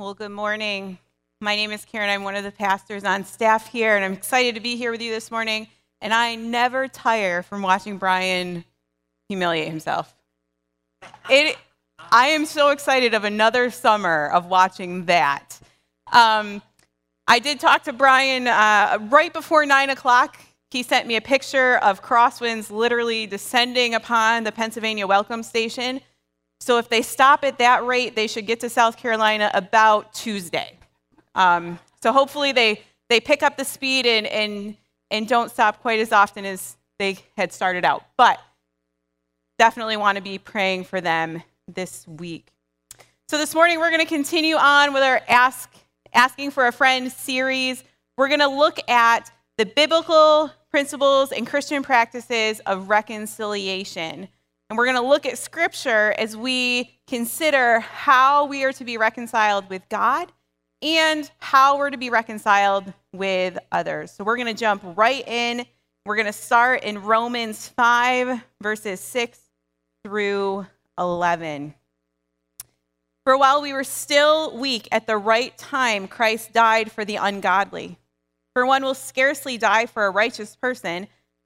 Well, good morning. My name is Karen. I'm one of the pastors on staff here, and I'm excited to be here with you this morning. And I never tire from watching Brian humiliate himself. It, I am so excited of another summer of watching that. Um, I did talk to Brian uh, right before 9 o'clock. He sent me a picture of crosswinds literally descending upon the Pennsylvania Welcome Station. So if they stop at that rate, they should get to South Carolina about Tuesday. Um, so hopefully they, they pick up the speed and, and, and don't stop quite as often as they had started out. But definitely want to be praying for them this week. So this morning we're going to continue on with our Ask Asking for a Friend series. We're going to look at the biblical principles and Christian practices of reconciliation. And we're going to look at scripture as we consider how we are to be reconciled with God and how we're to be reconciled with others. So we're going to jump right in. We're going to start in Romans 5, verses 6 through 11. For while we were still weak at the right time, Christ died for the ungodly. For one will scarcely die for a righteous person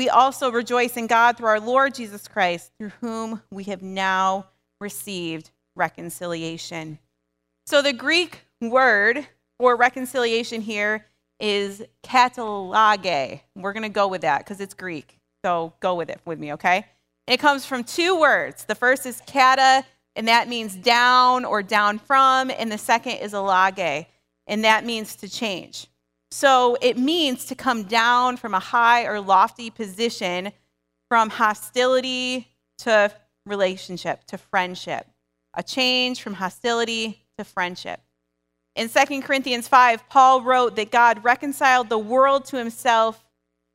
we also rejoice in God through our Lord Jesus Christ, through whom we have now received reconciliation. So the Greek word for reconciliation here is katallage. We're going to go with that because it's Greek. So go with it with me, okay? It comes from two words. The first is kata, and that means down or down from, and the second is allage, and that means to change. So it means to come down from a high or lofty position from hostility to relationship, to friendship. A change from hostility to friendship. In 2 Corinthians 5, Paul wrote that God reconciled the world to himself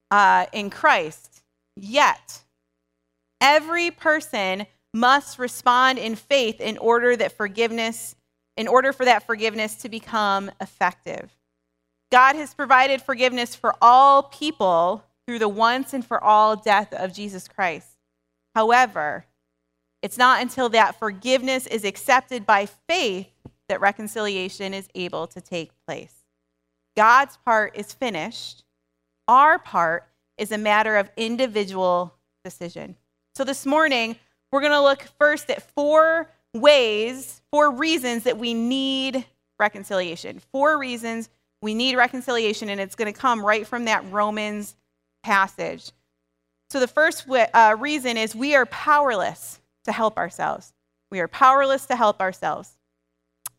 uh, in Christ. Yet, every person must respond in faith in order that forgiveness, in order for that forgiveness to become effective. God has provided forgiveness for all people through the once and for all death of Jesus Christ. However, it's not until that forgiveness is accepted by faith that reconciliation is able to take place. God's part is finished. Our part is a matter of individual decision. So this morning, we're going to look first at four ways, four reasons that we need reconciliation. Four reasons we need reconciliation, and it's going to come right from that Romans passage. So, the first uh, reason is we are powerless to help ourselves. We are powerless to help ourselves.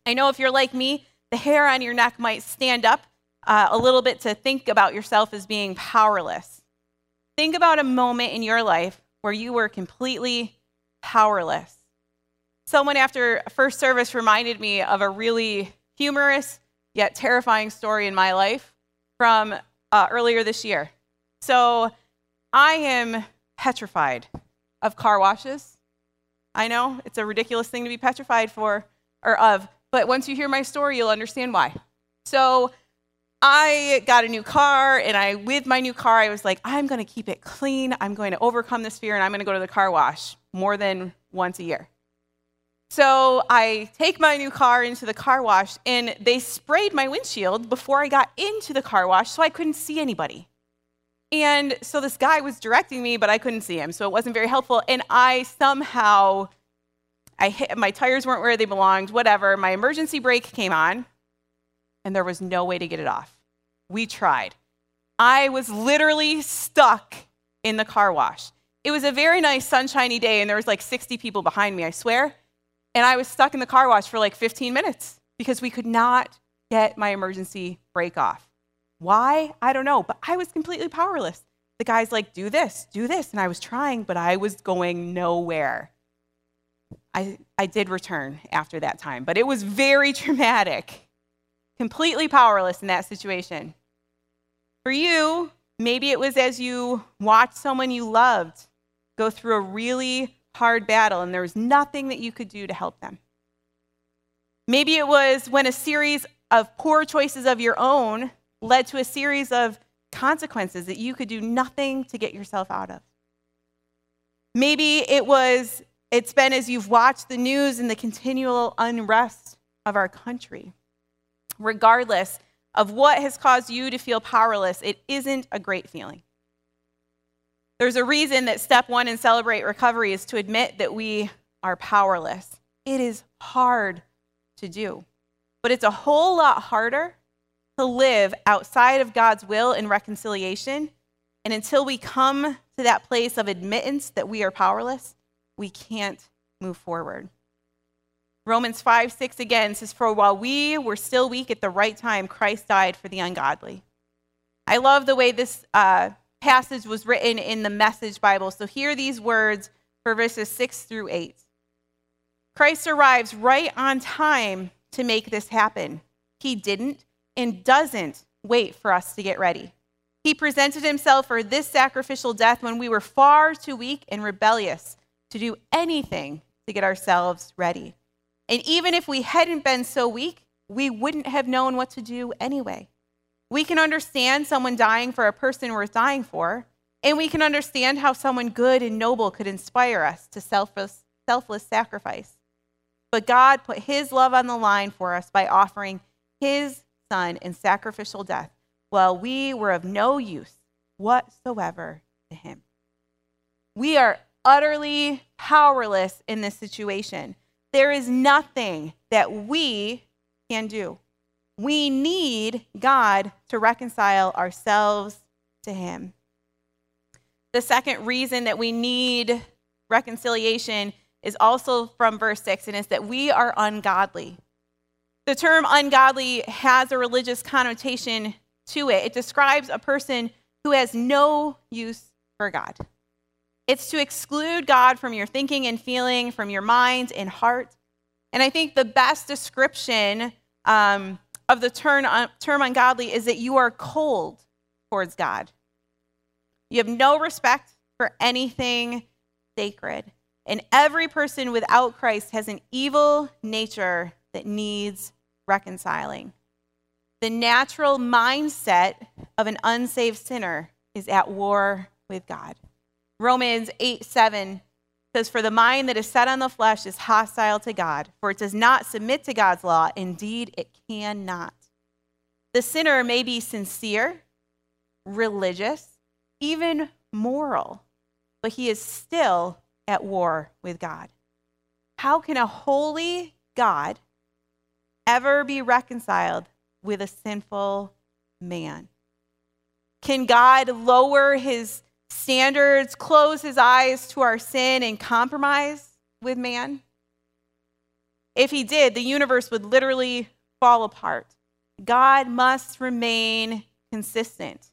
I know if you're like me, the hair on your neck might stand up uh, a little bit to think about yourself as being powerless. Think about a moment in your life where you were completely powerless. Someone after first service reminded me of a really humorous yet terrifying story in my life from uh, earlier this year. So I am petrified of car washes. I know it's a ridiculous thing to be petrified for or of, but once you hear my story, you'll understand why. So I got a new car, and I, with my new car, I was like, I'm going to keep it clean. I'm going to overcome this fear, and I'm going to go to the car wash more than once a year. So I take my new car into the car wash, and they sprayed my windshield before I got into the car wash so I couldn't see anybody. And so this guy was directing me, but I couldn't see him, so it wasn't very helpful. And I somehow, I hit, my tires weren't where they belonged, whatever. My emergency brake came on, and there was no way to get it off. We tried. I was literally stuck in the car wash. It was a very nice sunshiny day, and there was like 60 people behind me, I swear. And I was stuck in the car wash for like 15 minutes because we could not get my emergency brake off. Why? I don't know, but I was completely powerless. The guy's like, do this, do this. And I was trying, but I was going nowhere. I, I did return after that time, but it was very traumatic. completely powerless in that situation. For you, maybe it was as you watched someone you loved go through a really hard battle and there was nothing that you could do to help them. Maybe it was when a series of poor choices of your own led to a series of consequences that you could do nothing to get yourself out of. Maybe it was, it's been as you've watched the news and the continual unrest of our country. Regardless of what has caused you to feel powerless, it isn't a great feeling. There's a reason that step one in Celebrate Recovery is to admit that we are powerless. It is hard to do, but it's a whole lot harder to live outside of God's will and reconciliation. And until we come to that place of admittance that we are powerless, we can't move forward. Romans 5 6 again says, For while we were still weak at the right time, Christ died for the ungodly. I love the way this uh, passage was written in the Message Bible. So hear these words for verses 6 through 8. Christ arrives right on time to make this happen. He didn't and doesn't wait for us to get ready. He presented himself for this sacrificial death when we were far too weak and rebellious to do anything to get ourselves ready. And even if we hadn't been so weak, we wouldn't have known what to do anyway. We can understand someone dying for a person worth dying for, and we can understand how someone good and noble could inspire us to selfless, selfless sacrifice. But God put his love on the line for us by offering his son in sacrificial death while we were of no use whatsoever to him. We are utterly powerless in this situation. There is nothing that we can do. We need God to reconcile ourselves to him. The second reason that we need reconciliation is also from verse 6, and is that we are ungodly. The term ungodly has a religious connotation to it. It describes a person who has no use for God. It's to exclude God from your thinking and feeling, from your mind and heart. And I think the best description um, of the term, ungodly is that you are cold towards God. You have no respect for anything sacred. And every person without Christ has an evil nature that needs reconciling. The natural mindset of an unsaved sinner is at war with God. Romans 8 7 says, For the mind that is set on the flesh is hostile to God, for it does not submit to God's law. Indeed, it cannot. The sinner may be sincere, religious, even moral, but he is still at war with God. How can a holy God ever be reconciled with a sinful man? Can God lower his standards, close his eyes to our sin, and compromise with man? If he did, the universe would literally fall apart. God must remain consistent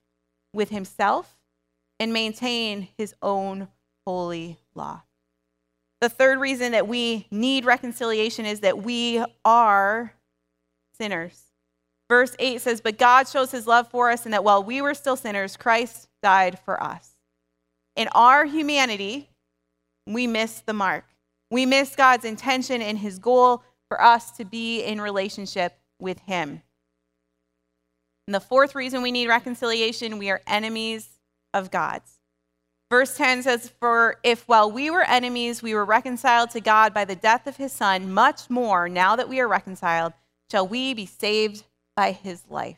with himself and maintain his own holy law. The third reason that we need reconciliation is that we are sinners. Verse 8 says, But God shows his love for us, and that while we were still sinners, Christ died for us. In our humanity, we miss the mark. We miss God's intention and his goal for us to be in relationship with him. And the fourth reason we need reconciliation, we are enemies of God's. Verse 10 says, For if while we were enemies, we were reconciled to God by the death of his son, much more, now that we are reconciled, shall we be saved by his life.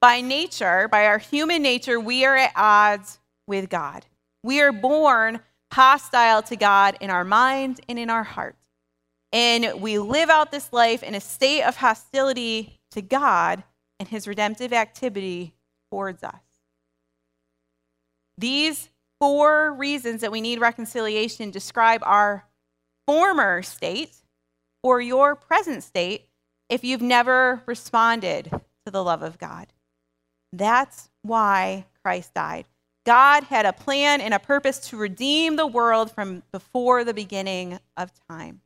By nature, by our human nature, we are at odds with God. We are born hostile to God in our mind and in our heart. And we live out this life in a state of hostility to God and his redemptive activity towards us. These four reasons that we need reconciliation describe our former state or your present state if you've never responded to the love of God. That's why Christ died. God had a plan and a purpose to redeem the world from before the beginning of time.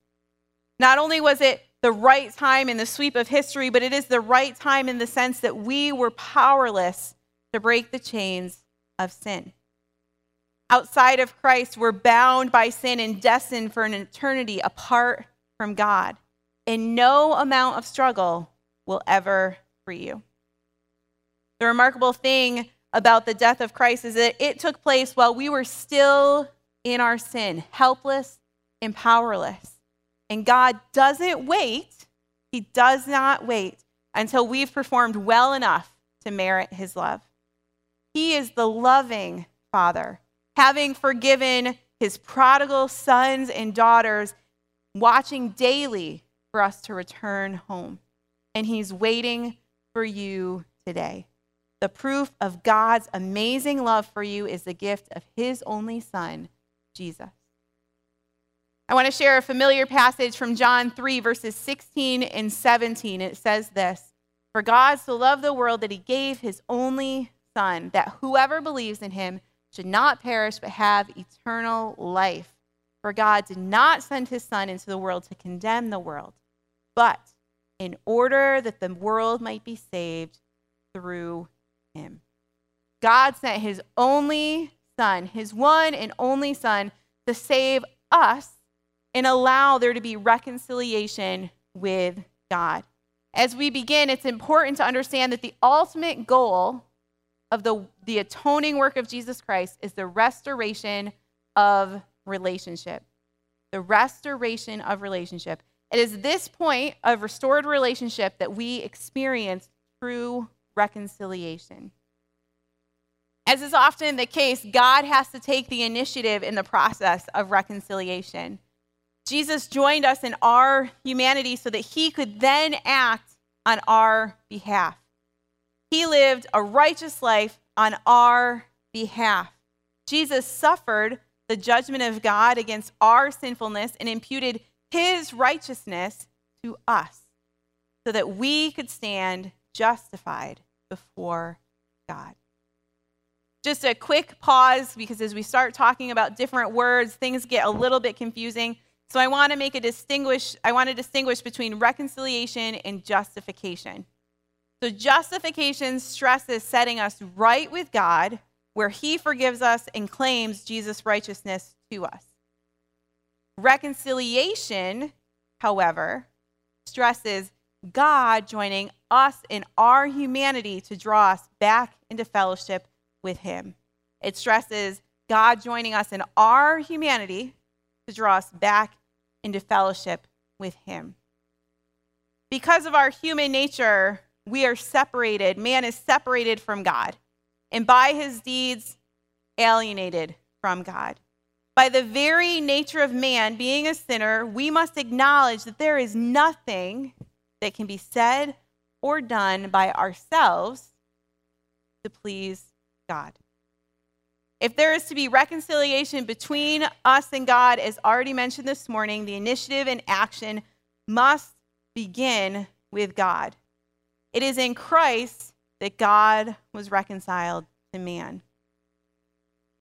Not only was it the right time in the sweep of history, but it is the right time in the sense that we were powerless to break the chains of sin. Outside of Christ, we're bound by sin and destined for an eternity apart from God. And no amount of struggle will ever free you. The remarkable thing about the death of Christ is that it took place while we were still in our sin, helpless and powerless. And God doesn't wait, He does not wait until we've performed well enough to merit His love. He is the loving Father, having forgiven His prodigal sons and daughters, watching daily for us to return home. And He's waiting for you today. The proof of God's amazing love for you is the gift of His only Son, Jesus. I want to share a familiar passage from John 3, verses 16 and 17. It says this For God so loved the world that he gave his only Son, that whoever believes in him should not perish but have eternal life. For God did not send his Son into the world to condemn the world, but in order that the world might be saved through him. God sent his only Son, his one and only Son, to save us and allow there to be reconciliation with God. As we begin, it's important to understand that the ultimate goal of the, the atoning work of Jesus Christ is the restoration of relationship. The restoration of relationship. It is this point of restored relationship that we experience true reconciliation. As is often the case, God has to take the initiative in the process of reconciliation. Jesus joined us in our humanity so that he could then act on our behalf. He lived a righteous life on our behalf. Jesus suffered the judgment of God against our sinfulness and imputed his righteousness to us so that we could stand justified before God. Just a quick pause because as we start talking about different words, things get a little bit confusing. So I want to make a distinguish I want to distinguish between reconciliation and justification. So justification stresses setting us right with God where he forgives us and claims Jesus' righteousness to us. Reconciliation, however, stresses God joining us in our humanity to draw us back into fellowship with him. It stresses God joining us in our humanity to draw us back into fellowship with Him. Because of our human nature, we are separated. Man is separated from God, and by his deeds, alienated from God. By the very nature of man being a sinner, we must acknowledge that there is nothing that can be said or done by ourselves to please God. If there is to be reconciliation between us and God, as already mentioned this morning, the initiative and action must begin with God. It is in Christ that God was reconciled to man.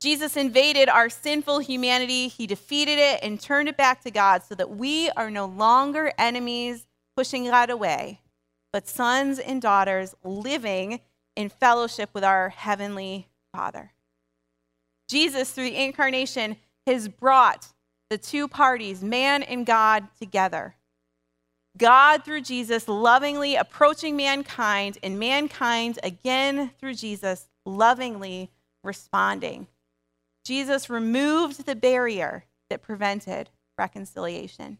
Jesus invaded our sinful humanity, he defeated it and turned it back to God so that we are no longer enemies pushing God away, but sons and daughters living in fellowship with our heavenly Father. Jesus, through the incarnation, has brought the two parties, man and God, together. God, through Jesus, lovingly approaching mankind, and mankind, again, through Jesus, lovingly responding. Jesus removed the barrier that prevented reconciliation.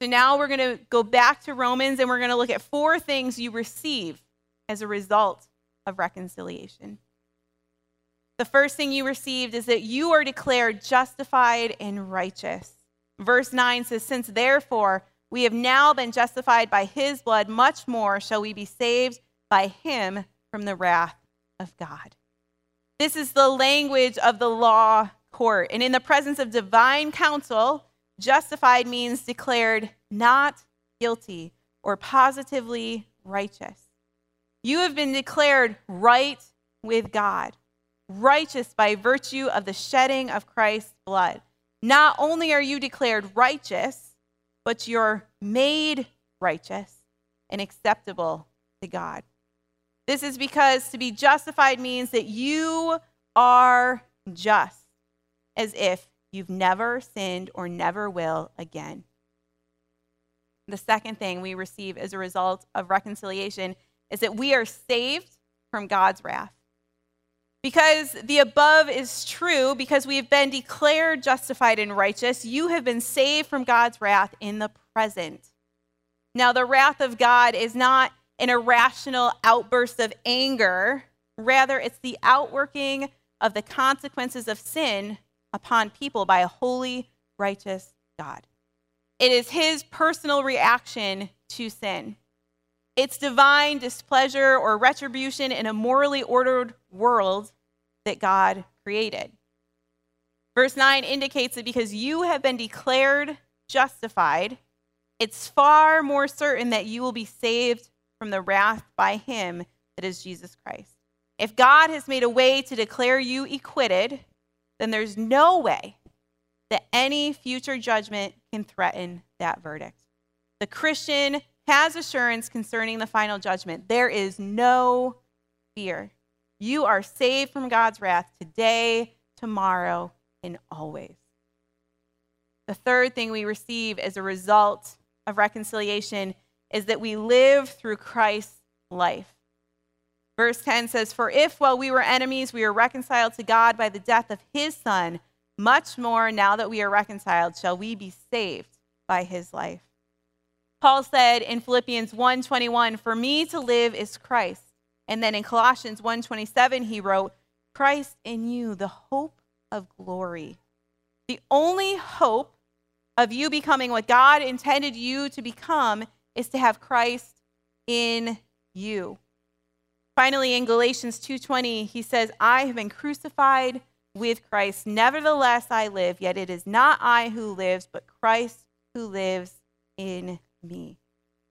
So now we're going to go back to Romans and we're going to look at four things you receive as a result of reconciliation. The first thing you received is that you are declared justified and righteous. Verse 9 says, Since therefore we have now been justified by his blood, much more shall we be saved by him from the wrath of God. This is the language of the law court. And in the presence of divine counsel, justified means declared not guilty or positively righteous. You have been declared right with God righteous by virtue of the shedding of Christ's blood. Not only are you declared righteous, but you're made righteous and acceptable to God. This is because to be justified means that you are just, as if you've never sinned or never will again. The second thing we receive as a result of reconciliation is that we are saved from God's wrath. Because the above is true, because we have been declared justified and righteous, you have been saved from God's wrath in the present. Now, the wrath of God is not an irrational outburst of anger, rather, it's the outworking of the consequences of sin upon people by a holy, righteous God. It is his personal reaction to sin. It's divine displeasure or retribution in a morally ordered world that God created. Verse 9 indicates that because you have been declared justified, it's far more certain that you will be saved from the wrath by him that is Jesus Christ. If God has made a way to declare you acquitted, then there's no way that any future judgment can threaten that verdict. The Christian has assurance concerning the final judgment. There is no fear. You are saved from God's wrath today, tomorrow, and always. The third thing we receive as a result of reconciliation is that we live through Christ's life. Verse 10 says, For if while we were enemies, we were reconciled to God by the death of his Son, much more now that we are reconciled, shall we be saved by his life. Paul said in Philippians 1:21, "For me to live is Christ." And then in Colossians 1:27 he wrote, "Christ in you, the hope of glory." The only hope of you becoming what God intended you to become is to have Christ in you. Finally in Galatians 2:20 he says, "I have been crucified with Christ. Nevertheless I live, yet it is not I who lives, but Christ who lives in me.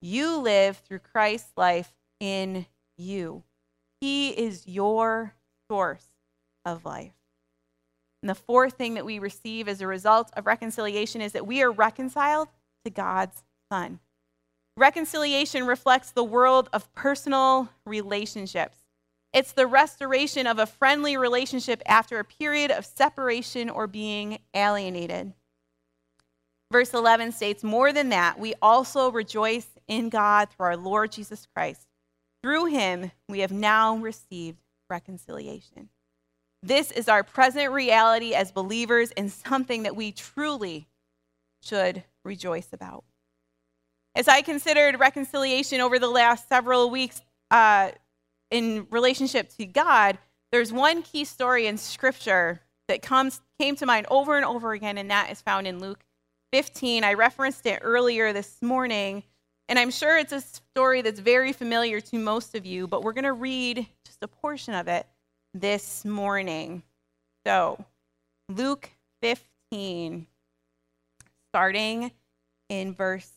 You live through Christ's life in you. He is your source of life. And the fourth thing that we receive as a result of reconciliation is that we are reconciled to God's Son. Reconciliation reflects the world of personal relationships. It's the restoration of a friendly relationship after a period of separation or being alienated. Verse 11 states, More than that, we also rejoice in God through our Lord Jesus Christ. Through him, we have now received reconciliation. This is our present reality as believers and something that we truly should rejoice about. As I considered reconciliation over the last several weeks uh, in relationship to God, there's one key story in Scripture that comes, came to mind over and over again, and that is found in Luke 15. I referenced it earlier this morning, and I'm sure it's a story that's very familiar to most of you, but we're going to read just a portion of it this morning. So, Luke 15, starting in verse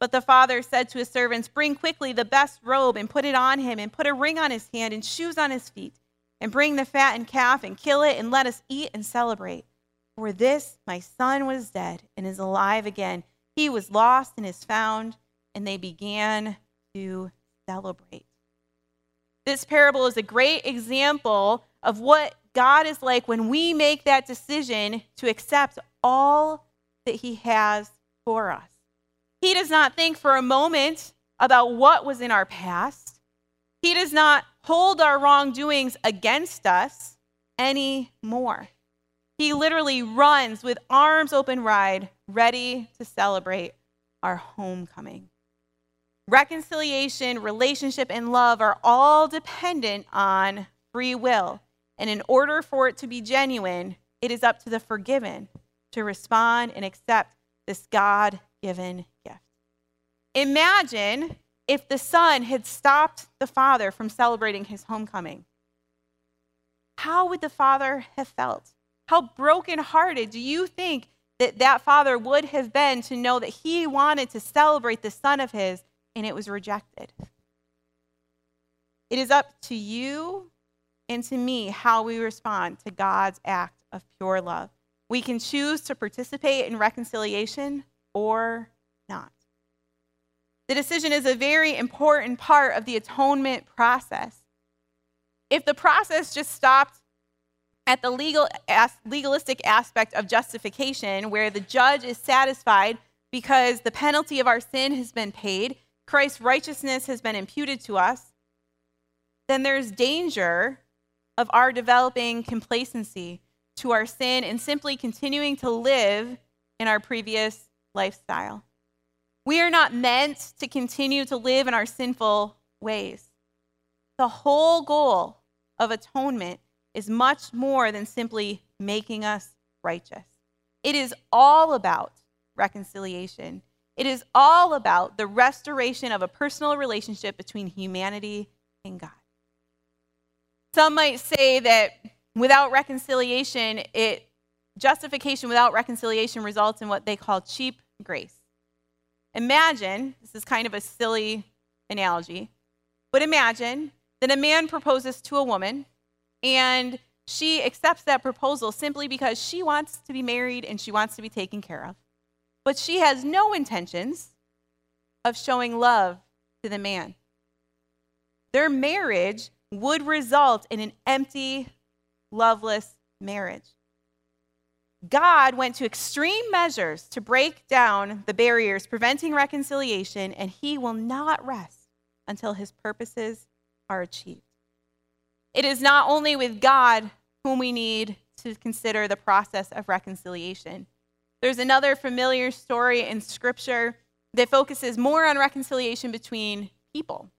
But the father said to his servants, Bring quickly the best robe and put it on him, and put a ring on his hand and shoes on his feet. And bring the fattened calf and kill it, and let us eat and celebrate. For this my son was dead and is alive again. He was lost and is found. And they began to celebrate. This parable is a great example of what God is like when we make that decision to accept all that He has for us. He does not think for a moment about what was in our past. He does not hold our wrongdoings against us anymore. He literally runs with arms open wide, ready to celebrate our homecoming. Reconciliation, relationship, and love are all dependent on free will. And in order for it to be genuine, it is up to the forgiven to respond and accept this God given. Imagine if the son had stopped the father from celebrating his homecoming. How would the father have felt? How brokenhearted do you think that that father would have been to know that he wanted to celebrate the son of his and it was rejected? It is up to you and to me how we respond to God's act of pure love. We can choose to participate in reconciliation or. The decision is a very important part of the atonement process. If the process just stopped at the legal, legalistic aspect of justification, where the judge is satisfied because the penalty of our sin has been paid, Christ's righteousness has been imputed to us, then there's danger of our developing complacency to our sin and simply continuing to live in our previous lifestyle. We are not meant to continue to live in our sinful ways. The whole goal of atonement is much more than simply making us righteous. It is all about reconciliation. It is all about the restoration of a personal relationship between humanity and God. Some might say that without reconciliation, it justification without reconciliation results in what they call cheap grace. Imagine, this is kind of a silly analogy, but imagine that a man proposes to a woman and she accepts that proposal simply because she wants to be married and she wants to be taken care of. But she has no intentions of showing love to the man. Their marriage would result in an empty, loveless marriage. God went to extreme measures to break down the barriers preventing reconciliation, and he will not rest until his purposes are achieved. It is not only with God whom we need to consider the process of reconciliation. There's another familiar story in Scripture that focuses more on reconciliation between people.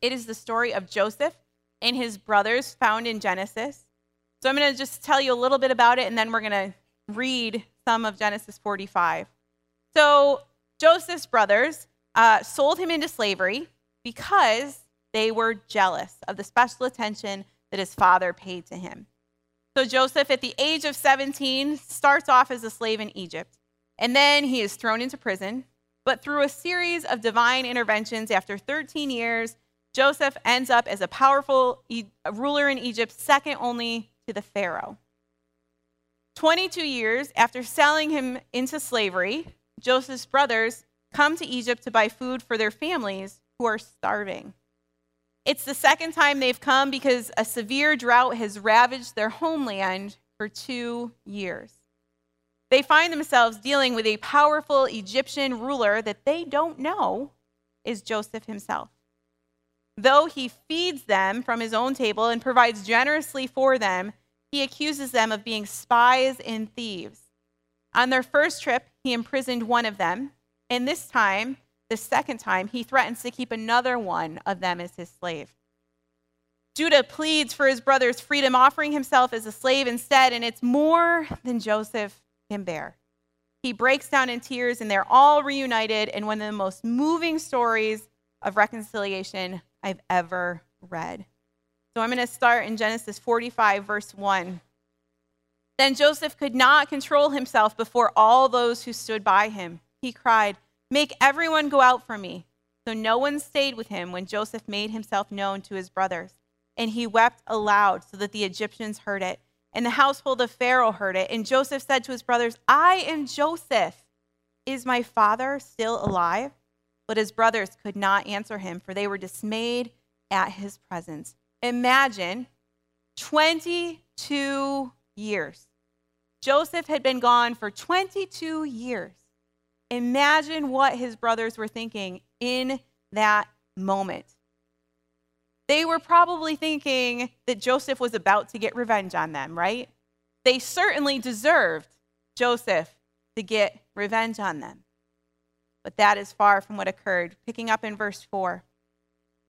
It is the story of Joseph and his brothers found in Genesis. So I'm going to just tell you a little bit about it, and then we're going to read some of Genesis 45. So Joseph's brothers uh, sold him into slavery because they were jealous of the special attention that his father paid to him. So Joseph, at the age of 17, starts off as a slave in Egypt, and then he is thrown into prison. But through a series of divine interventions, after 13 years, Joseph ends up as a powerful ruler in Egypt, second only to the Pharaoh. 22 years after selling him into slavery, Joseph's brothers come to Egypt to buy food for their families who are starving. It's the second time they've come because a severe drought has ravaged their homeland for two years. They find themselves dealing with a powerful Egyptian ruler that they don't know is Joseph himself. Though he feeds them from his own table and provides generously for them, he accuses them of being spies and thieves. On their first trip, he imprisoned one of them, and this time, the second time, he threatens to keep another one of them as his slave. Judah pleads for his brother's freedom, offering himself as a slave instead, and it's more than Joseph can bear. He breaks down in tears, and they're all reunited in one of the most moving stories of reconciliation I've ever read. So I'm going to start in Genesis 45, verse 1. Then Joseph could not control himself before all those who stood by him. He cried, Make everyone go out from me. So no one stayed with him when Joseph made himself known to his brothers. And he wept aloud so that the Egyptians heard it. And the household of Pharaoh heard it. And Joseph said to his brothers, I am Joseph. Is my father still alive? But his brothers could not answer him, for they were dismayed at his presence. Imagine 22 years. Joseph had been gone for 22 years. Imagine what his brothers were thinking in that moment. They were probably thinking that Joseph was about to get revenge on them, right? They certainly deserved Joseph to get revenge on them. But that is far from what occurred. Picking up in verse 4.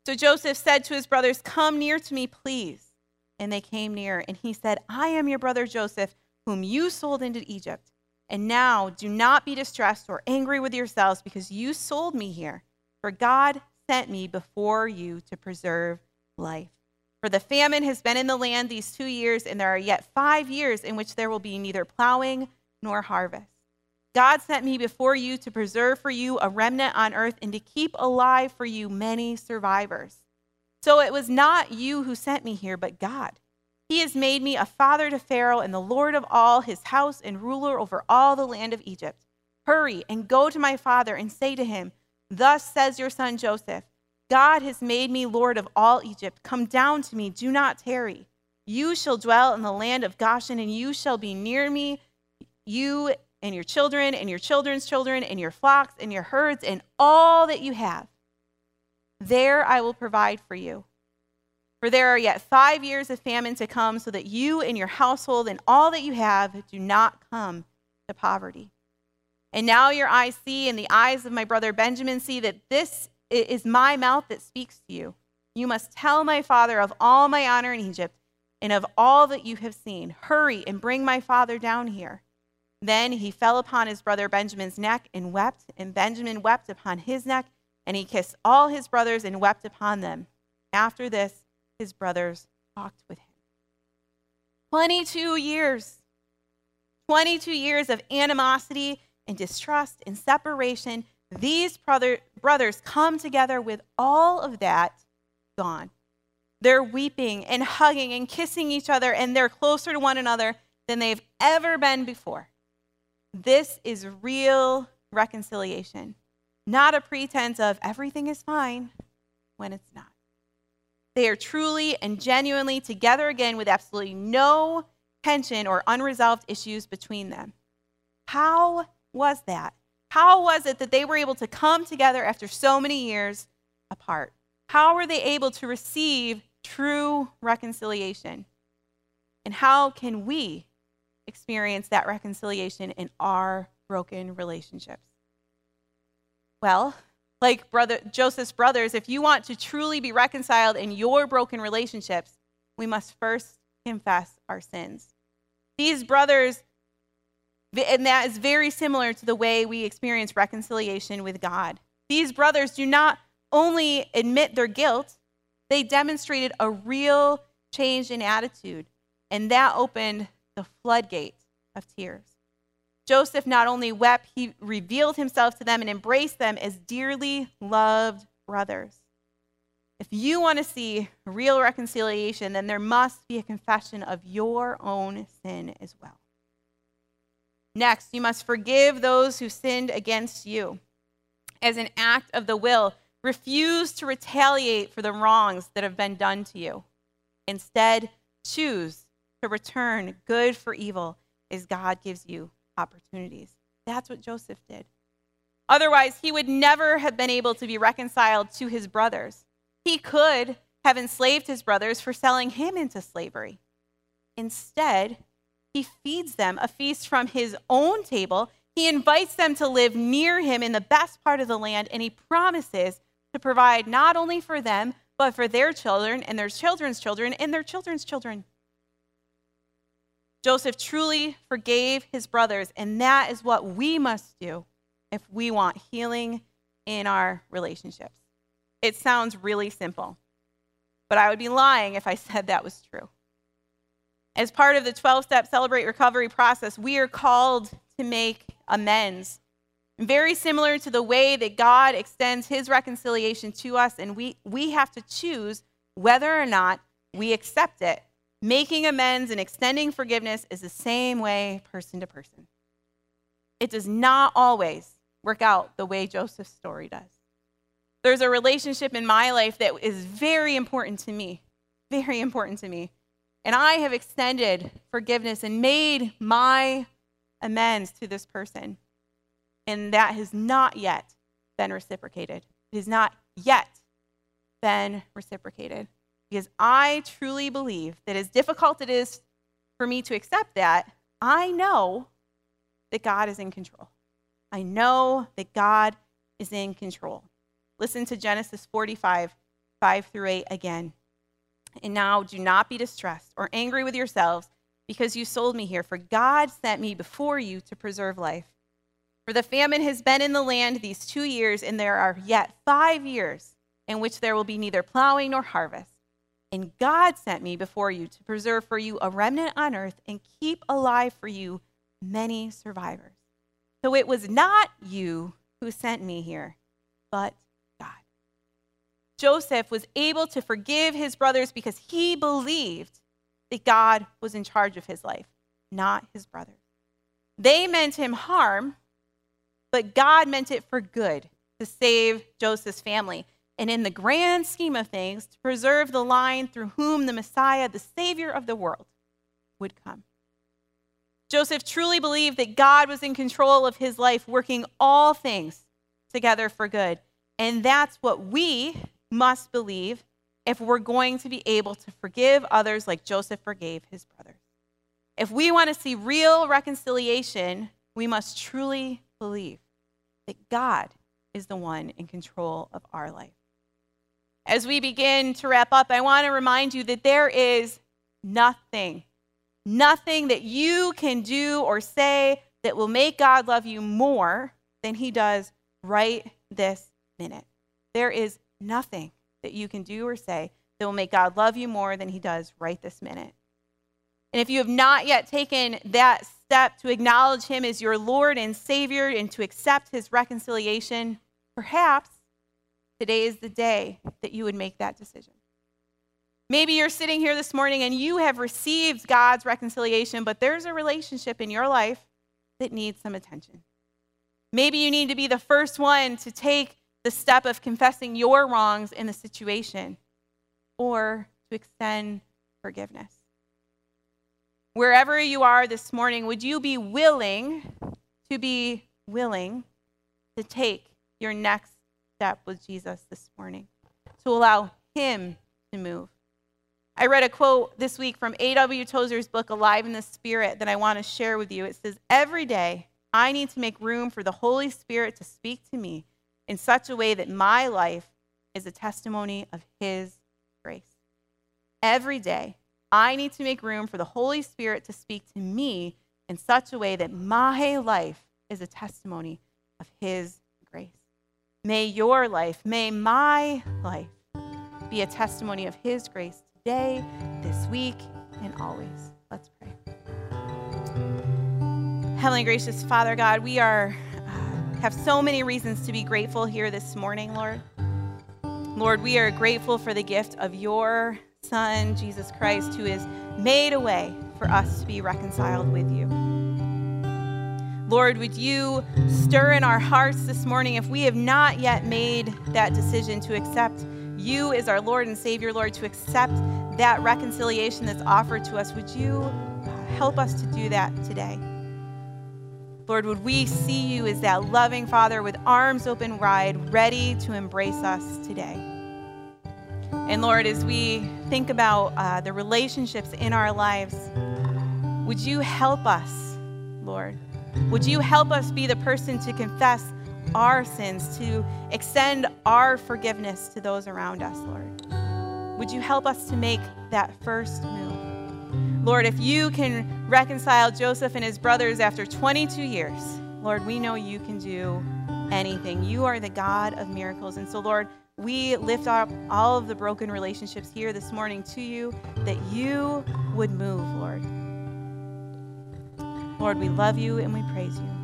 So Joseph said to his brothers, Come near to me, please. And they came near, and he said, I am your brother Joseph, whom you sold into Egypt. And now do not be distressed or angry with yourselves because you sold me here. For God sent me before you to preserve life. For the famine has been in the land these two years, and there are yet five years in which there will be neither plowing nor harvest. God sent me before you to preserve for you a remnant on earth and to keep alive for you many survivors. So it was not you who sent me here, but God. He has made me a father to Pharaoh and the Lord of all his house and ruler over all the land of Egypt. Hurry and go to my father and say to him, Thus says your son Joseph, God has made me Lord of all Egypt. Come down to me, do not tarry. You shall dwell in the land of Goshen, and you shall be near me, you and your children, and your children's children, and your flocks, and your herds, and all that you have. There I will provide for you. For there are yet five years of famine to come, so that you and your household and all that you have do not come to poverty. And now your eyes see, and the eyes of my brother Benjamin see that this is my mouth that speaks to you. You must tell my father of all my honor in Egypt and of all that you have seen. Hurry and bring my father down here. Then he fell upon his brother Benjamin's neck and wept, and Benjamin wept upon his neck, and he kissed all his brothers and wept upon them. After this, his brothers talked with him. 22 years. 22 years of animosity and distrust and separation these brother, brothers come together with all of that gone. They're weeping and hugging and kissing each other, and they're closer to one another than they've ever been before. This is real reconciliation, not a pretense of everything is fine when it's not. They are truly and genuinely together again with absolutely no tension or unresolved issues between them. How was that? How was it that they were able to come together after so many years apart? How were they able to receive true reconciliation? And how can we experience that reconciliation in our broken relationships? Well, like brother Joseph's brothers, if you want to truly be reconciled in your broken relationships, we must first confess our sins. These brothers and that is very similar to the way we experience reconciliation with God. These brothers do not only admit their guilt, they demonstrated a real change in attitude. And that opened the floodgate of tears. Joseph not only wept, he revealed himself to them and embraced them as dearly loved brothers. If you want to see real reconciliation, then there must be a confession of your own sin as well. Next, you must forgive those who sinned against you. As an act of the will, refuse to retaliate for the wrongs that have been done to you. Instead, choose to return good for evil as God gives you opportunities. That's what Joseph did. Otherwise, he would never have been able to be reconciled to his brothers. He could have enslaved his brothers for selling him into slavery. Instead, he feeds them a feast from his own table. He invites them to live near him in the best part of the land, and he promises to provide not only for them, but for their children and their children's children and their children's children. Joseph truly forgave his brothers, and that is what we must do if we want healing in our relationships. It sounds really simple, but I would be lying if I said that was true. As part of the 12 step Celebrate Recovery process, we are called to make amends Very similar to the way that God extends his reconciliation to us, and we, we have to choose whether or not we accept it. Making amends and extending forgiveness is the same way person to person. It does not always work out the way Joseph's story does. There's a relationship in my life that is very important to me, very important to me. And I have extended forgiveness and made my amends to this person. And that has not yet been reciprocated. It has not yet been reciprocated. Because I truly believe that as difficult it is for me to accept that, I know that God is in control. I know that God is in control. Listen to Genesis 45, 5 through 8 again. And now do not be distressed or angry with yourselves because you sold me here, for God sent me before you to preserve life. For the famine has been in the land these two years, and there are yet five years in which there will be neither plowing nor harvest. And God sent me before you to preserve for you a remnant on earth and keep alive for you many survivors. So it was not you who sent me here, but God. Joseph was able to forgive his brothers because he believed that God was in charge of his life, not his brothers. They meant him harm, but God meant it for good to save Joseph's family. And in the grand scheme of things, to preserve the line through whom the Messiah, the Savior of the world, would come. Joseph truly believed that God was in control of his life, working all things together for good. And that's what we must believe if we're going to be able to forgive others like Joseph forgave his brothers. If we want to see real reconciliation, we must truly believe that God is the one in control of our life. As we begin to wrap up, I want to remind you that there is nothing, nothing that you can do or say that will make God love you more than he does right this minute. There is nothing that you can do or say that will make God love you more than he does right this minute. And if you have not yet taken that step to acknowledge him as your Lord and Savior and to accept his reconciliation, perhaps today is the day that you would make that decision. Maybe you're sitting here this morning and you have received God's reconciliation, but there's a relationship in your life that needs some attention. Maybe you need to be the first one to take the step of confessing your wrongs in the situation or to extend forgiveness. Wherever you are this morning, would you be willing to be willing to take your next step with Jesus this morning, to allow Him to move? I read a quote this week from A.W. Tozer's book, Alive in the Spirit, that I want to share with you. It says, Every day, I need to make room for the Holy Spirit to speak to me in such a way that my life is a testimony of His grace. Every day, I need to make room for the Holy Spirit to speak to me in such a way that my life is a testimony of His. May your life, may my life be a testimony of His grace today, this week, and always. Let's pray. Heavenly gracious Father God, we are uh, have so many reasons to be grateful here this morning, Lord. Lord, we are grateful for the gift of your Son, Jesus Christ, who has made a way for us to be reconciled with you. Lord, would you stir in our hearts this morning if we have not yet made that decision to accept you as our Lord and Savior, Lord, to accept that reconciliation that's offered to us? Would you help us to do that today? Lord, would we see you as that loving Father with arms open wide, ready to embrace us today? And Lord, as we think about uh, the relationships in our lives, would you help us, Lord? Would you help us be the person to confess our sins, to extend our forgiveness to those around us, Lord? Would you help us to make that first move? Lord, if you can reconcile Joseph and his brothers after 22 years, Lord, we know you can do anything. You are the God of miracles. And so, Lord, we lift up all of the broken relationships here this morning to you that you would move, Lord. Lord, we love you and we praise you.